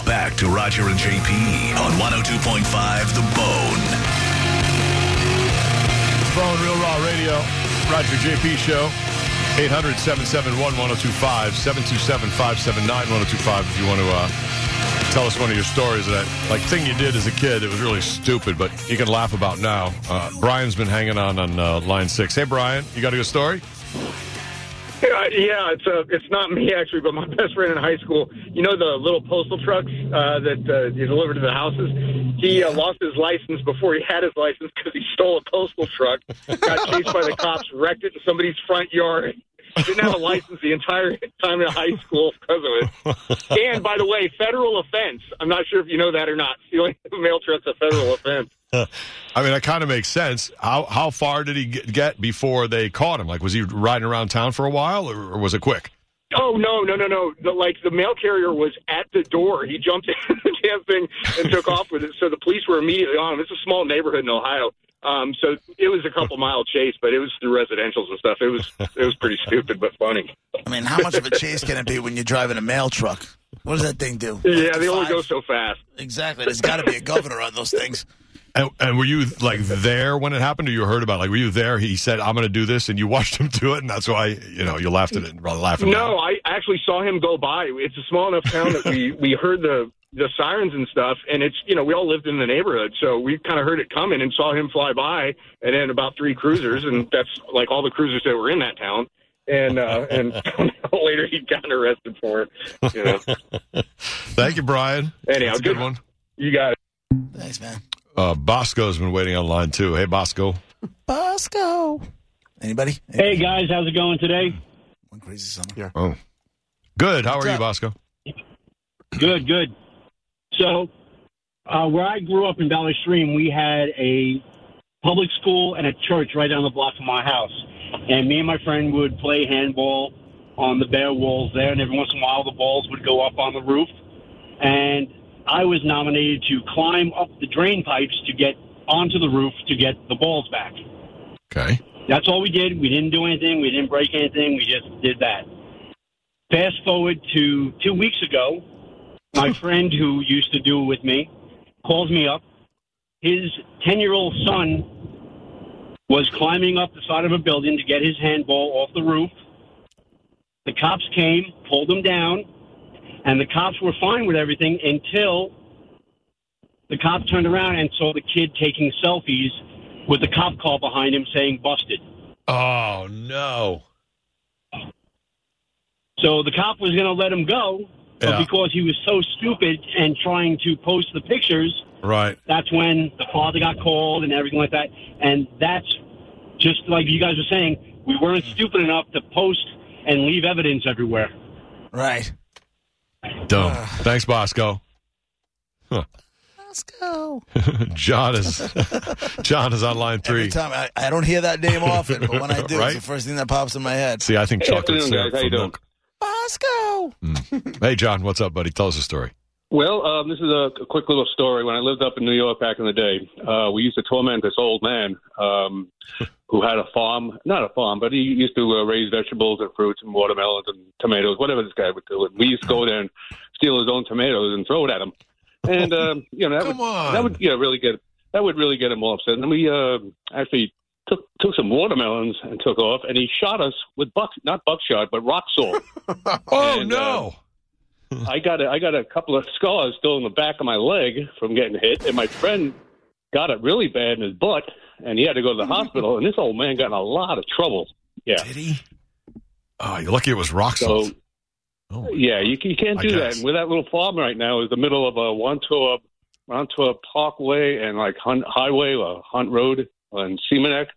Back to Roger and JP on 102.5 The Bone. Bone Real Raw Radio, Roger JP Show. 800 771 1025 727 579 1025 if you want to uh, tell us one of your stories. That like thing you did as a kid, it was really stupid, but you can laugh about now. Uh, Brian's been hanging on on uh, line six. Hey, Brian, you got a good story? Yeah, yeah, it's uh, it's not me actually, but my best friend in high school. You know the little postal trucks uh, that uh, you deliver to the houses. He uh, lost his license before he had his license because he stole a postal truck. Got chased by the cops, wrecked it in somebody's front yard. Didn't have a license the entire time in high school because of it. And by the way, federal offense. I'm not sure if you know that or not. Stealing a mail truck's a federal offense. I mean, that kind of makes sense. How how far did he get- get before they caught him? Like, was he riding around town for a while, or, or was it quick? Oh no, no, no, no! The, like the mail carrier was at the door. He jumped in the damn thing and took off with it. So the police were immediately on him. It's a small neighborhood in Ohio, um, so it was a couple mile chase, but it was through residentials and stuff. It was it was pretty stupid but funny. I mean, how much of a chase can it be when you're driving a mail truck? What does that thing do? Yeah, they only go so fast. Exactly. There's got to be a governor on those things. And, and were you like there when it happened, or you heard about? it? Like, were you there? He said, "I'm going to do this," and you watched him do it, and that's why you know you laughed at it, and rather laughing. No, I actually saw him go by. It's a small enough town that we we heard the the sirens and stuff, and it's you know we all lived in the neighborhood, so we kind of heard it coming and saw him fly by, and then about three cruisers, and that's like all the cruisers that were in that town. And uh, and later he got arrested for it. You know. Thank you, Brian. Anyhow, That's a good good one. You got it. Thanks, man. Uh, Bosco's been waiting on line too. Hey, Bosco. Bosco. Anybody? Hey guys, how's it going today? One crazy summer. Yeah. Oh, good. How are you. Bosco? Good, good. So, uh, where I grew up in Valley Stream, we had a public school and a church right down the block from my house. And me and my friend would play handball on the bare walls there, and every once in a while the balls would go up on the roof. And I was nominated to climb up the drain pipes to get onto the roof to get the balls back. Okay. That's all we did. We didn't do anything. We didn't break anything. We just did that. Fast forward to two weeks ago, my friend who used to do it with me calls me up. His 10 year old son was climbing up the side of a building to get his handball off the roof. The cops came, pulled him down, and the cops were fine with everything until the cop turned around and saw the kid taking selfies with the cop car behind him saying busted. Oh no. So the cop was going to let him go, but Yeah. because he was so stupid and trying to post the pictures, Right. that's when the father got called and everything like that. And that's just like you guys were saying, we weren't stupid enough to post and leave evidence everywhere. Right. Dumb. Thanks, Bosco. Huh. Bosco. John is John is on line three. Every three. time I, I don't hear that name often, but when I do, Right? it's the first thing that pops in my head. See, I think chocolate afternoon, syrup guys. How you for doing? milk. Bosco. Hey, John, what's up, buddy? Tell us a story. Well, um, this is a, a quick little story. When I lived up in New York back in the day, uh, we used to torment this old man um, who had a farm, not a farm, but he used to uh, raise vegetables and fruits and watermelons and tomatoes, whatever this guy would do. And we used to go there and steal his own tomatoes and throw it at him. And um, you know that Come would on. that would yeah really get that would really get him all upset. And we uh, actually took took some watermelons and took off, and he shot us with buck not buckshot but rock salt. Oh And, no. Uh, I got a, I got a couple of scars still in the back of my leg from getting hit, and my friend got it really bad in his butt, and he had to go to the hospital. And this old man got in a lot of trouble. Yeah, Did he? Oh, you're lucky it was rock so salt. Oh. yeah, you, you can't do that. And where that little farm right now is the middle of a Wantagh Wantagh Parkway and like Hunt Highway or Hunt Road and Seamans Neck.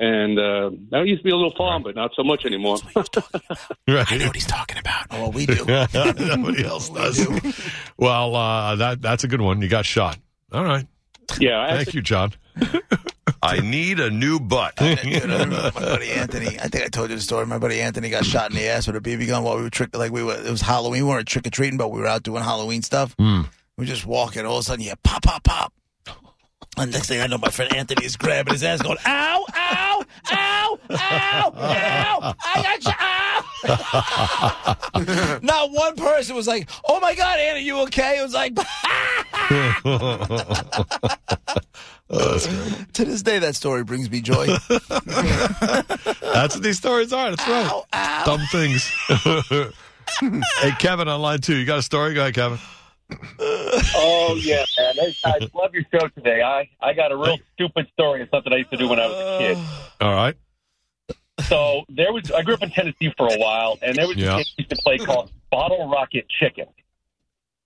And uh, that used to be a little farm, but not so much anymore. Right. I know what he's talking about. Oh, well, we do. Nobody else does. Well, uh, that that's a good one. You got shot. All right. yeah, I Thank you, John. I need a new butt. Dude, I remember my buddy Anthony. I think I told you the story. My buddy Anthony got shot in the ass with a BB gun while we were trick like we were. It was Halloween. We weren't trick or treating, but we were out doing Halloween stuff. Hmm. We were just walking. All of a sudden, yeah, pop, pop, pop. And next thing I know, my friend Anthony is grabbing his ass, going, "Ow, ow, ow, ow, ow! I got you, ow!" Not one person was like, "Oh my God, Anna, you okay?" It was like, oh, to this day, that story brings me joy. That's what these stories are. That's right. Ow, ow. Dumb things. hey, Kevin on line two. You got a story? Go ahead, Kevin. Oh yeah, man! I, I love your show today. I I got a real stupid story of something I used to do when I was a kid. Uh, All right. So there was I grew up in Tennessee for a while, and there was Yeah. a game we used to play called Bottle Rocket Chicken.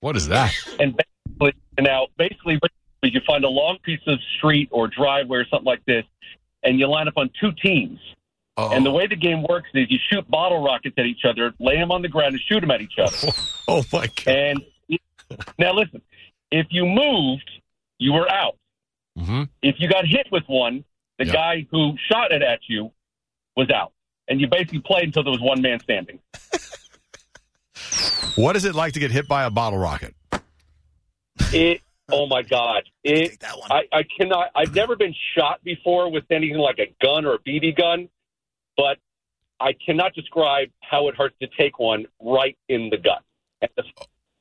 What is that? And basically, now basically, you find a long piece of street or driveway or something like this, and you line up on two teams. Oh, And the way the game works is you shoot bottle rockets at each other, lay them on the ground, and shoot them at each other. oh my God. And now listen, if you moved, you were out. hmm If you got hit with one, the Yeah. guy who shot it at you was out. And you basically played until there was one man standing. What is it like to get hit by a bottle rocket? It, oh my God. It, Take that one. I, I cannot, I've never been shot before with anything like a gun or a BB gun, but I cannot describe how it hurts to take one right in the gut. And the-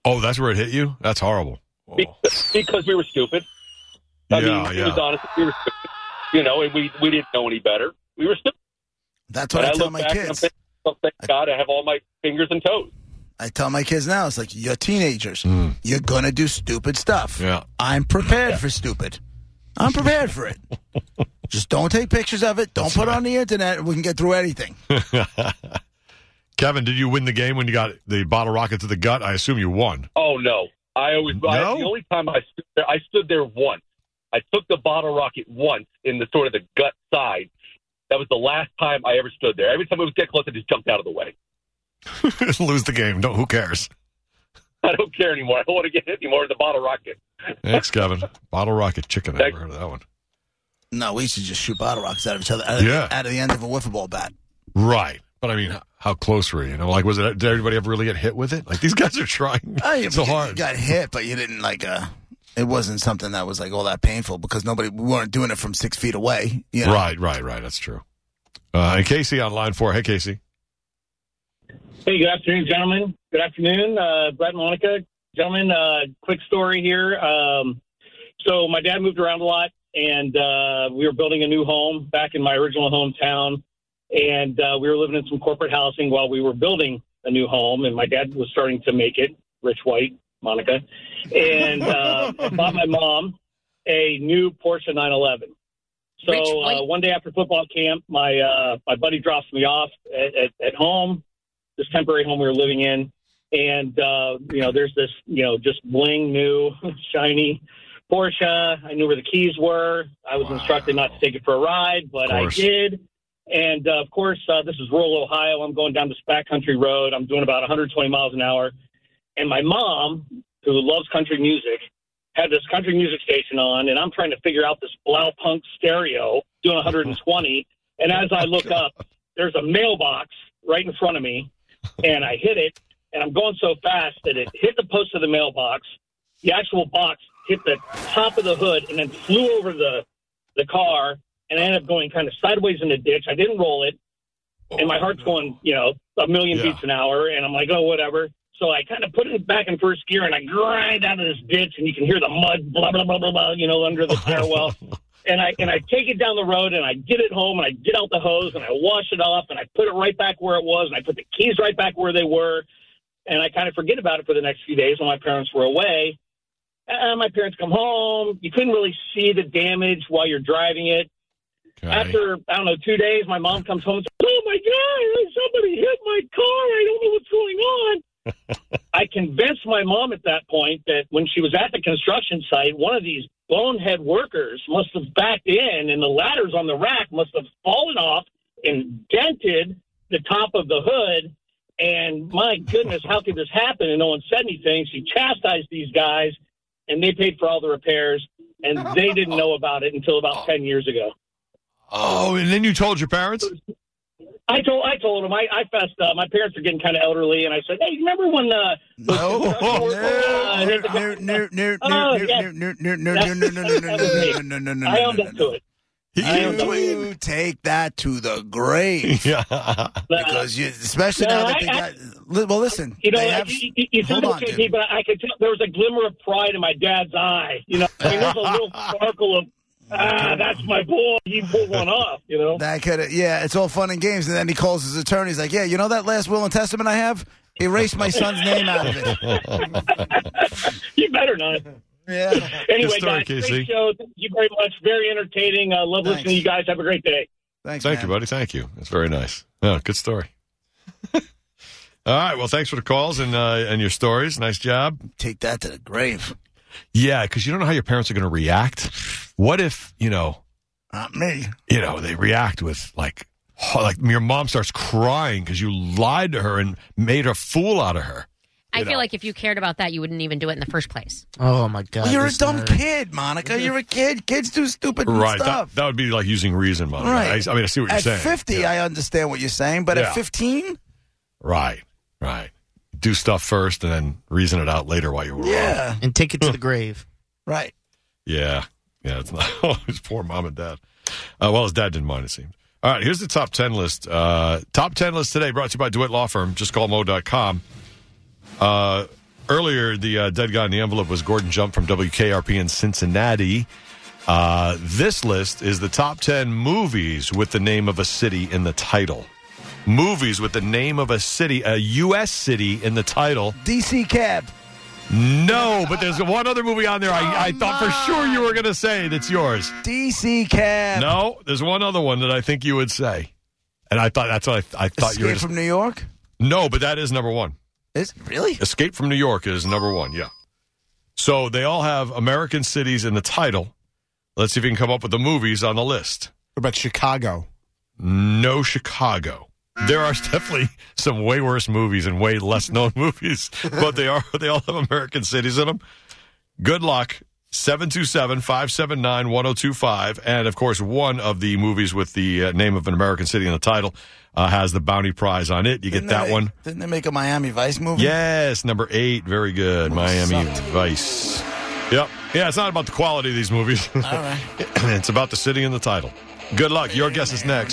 Oh, that's where it hit you? That's horrible. Oh. Because, because we were stupid. I Yeah, mean, yeah. it was honest. We were stupid. You know, and we, we didn't know any better. We were stupid. That's what and I tell my back I'm kids. thinking, oh, thank God I have all my fingers and toes. I tell my kids now, it's like you're teenagers. Mm. You're gonna do stupid stuff. Yeah. I'm prepared for stupid. I'm prepared for it. Just don't take pictures of it. Don't put it on the internet. We can get through anything. Kevin, did you win the game when you got the bottle rocket to the gut? I assume you won. Oh no! I always I, No? the only time I stood there, I stood there once. I took the bottle rocket once in the sort of the gut side. That was the last time I ever stood there. Every time it was get close, I just jumped out of the way. Lose the game. No, who cares? I don't care anymore. I don't want to get hit anymore with the bottle rocket. Thanks, Kevin. Bottle rocket chicken. I Thank- never heard of that one. No, we should just shoot bottle rockets out of each other out of, Yeah. out of the end of a wiffle ball bat. Right. But I mean, how close were you? You know, like, was it, did everybody ever really get hit with it? Like, these guys are trying Oh, yeah, so you- hard. You got hit, but you didn't like uh It wasn't something that was like all that painful because nobody we weren't doing it from six feet away. You know? Right, right, right. That's true. Uh, and Casey on line four. Hey, Casey. Hey, good afternoon, gentlemen. Good afternoon, uh, Brett and Monica. Gentlemen, uh, quick story here. Um, so my dad moved around a lot, and uh, we were building a new home back in my original hometown, and uh, we were living in some corporate housing while we were building a new home, and my dad was starting to make it, Rich White, Monica, and uh, bought my mom a new Porsche 911. So uh, one day after football camp, my uh, my buddy drops me off at, at, at home, this temporary home we were living in, and uh, you know there's this you know just bling new shiny Porsche. I knew where the keys were. I was Wow. instructed not to take it for a ride, but I did. And uh, of course, uh, this is rural Ohio. I'm going down this backcountry road. I'm doing about 120 miles an hour, and my mom, who loves country music, had this country music station on, and I'm trying to figure out this Blau Punk stereo doing 120. and as I look up, there's a mailbox right in front of me, and I hit it, and I'm going so fast that it hit the post of the mailbox. The actual box hit the top of the hood and then flew over the the car, and I ended up going kind of sideways in the ditch. I didn't roll it, and my heart's going, you know, a million Yeah. beats an hour, and I'm like, oh, whatever. So I kind of put it back in first gear, and I grind out of this ditch, and you can hear the mud, blah blah blah blah blah, you know, under the tire well. And I and I take it down the road, and I get it home, and I get out the hose, and I wash it off, and I put it right back where it was, and I put the keys right back where they were, and I kind of forget about it for the next few days when my parents were away. Uh, my parents come home. You couldn't really see the damage while you're driving it. Okay. After I don't know two days, my mom comes home and says, "Oh my god, somebody hit my car! I don't know what's going on." I convinced my mom at that point that when she was at the construction site, one of these bonehead workers must have backed in, and the ladders on the rack must have fallen off and dented the top of the hood. And my goodness, how could this happen? And no one said anything. She chastised these guys, and they paid for all the repairs, and they didn't know about it until about ten years ago. Oh, and then you told your parents? I told I told them I, I fessed up. My parents are getting kind of elderly, and I said, "Hey, remember when uh, No, uh, hit the- no, no, no, no, Oh, no, yes. no, no, no, no, no, no, no, no, no, no, no, no, no, no, I no, owned no, up no. to it. You take that to the grave. Yeah. Because you, especially No, now that I- they I- got. li- Well, listen. You know, they like, have, you, you, you said hold on, okay, dude. but I could tell there was a glimmer of pride in my dad's eye. You know, I mean, there's a little sparkle of, ah, that's my boy. He pulled one off. You know, That could, yeah, it's all fun and games, and then he calls his attorney. He's like, "Yeah, you know that last will and testament I have? Erase my son's name out of it." you better not. Yeah. Anyway, story, guys, Casey. great show. Thank you very much. Very entertaining. Uh, love listening to you guys. Have a great day. Thanks, Thank man. you, buddy. Thank you. That's very nice. Yeah, good story. All right. Well, thanks for the calls and uh, and your stories. Nice job. Take that to the grave. Yeah, because you don't know how your parents are going to react. What if you know? Not me. You know, they react with like, like your mom starts crying because you lied to her and made a fool out of her. I You feel know. like if you cared about that, you wouldn't even do it in the first place. Oh my god! Well, you're a dumb nerd. kid, Monica. You're a kid. Kids do stupid Right. That, stuff. that would be like using reason, Mom. Right. I, I mean, I see what you're saying. at 50, Yeah. I understand what you're saying, but Yeah. at 15, Right. Right. Do stuff first and then reason it out later while you were wrong. yeah, and take it to the grave. right. Yeah. Yeah. It's not. His poor mom and dad. Uh, well, his dad didn't mind, it seems. All right. Here's the top 10 list. Uh, top 10 list today brought to you by DeWitt Law Firm. Just call mo.com. Uh, earlier, the uh, dead guy in the envelope was Gordon Jump from WKRP in Cincinnati. Uh, this list is the top 10 movies with the name of a city in the title. Movies with the name of a city, a U.S. city in the title. DC Cab. No, but there's one other movie on there I, I thought for sure you were going to say that's yours. DC Cab. No, there's one other one that I think you would say. And I thought that's what I, I thought you were Escape from New York. No, but that is number one. Is really? Escape from New York is number one, yeah. So they all have American cities in the title. Let's see if you can come up with the movies on the list. What about Chicago? No Chicago. There are definitely some way worse movies and way less known movies, but they are they all have American cities in them. Good luck. 727-579-1025 and of course one of the movies with the uh, name of an American city in the title uh, has the bounty prize on it. You get Didn't that they- one. Didn't they make a Miami Vice movie? Yes, number 8, very good. Miami sucked. Vice. Yep. Yeah, it's not about the quality of these movies. All right. it's about the city in the title. Good luck. Your guess is next.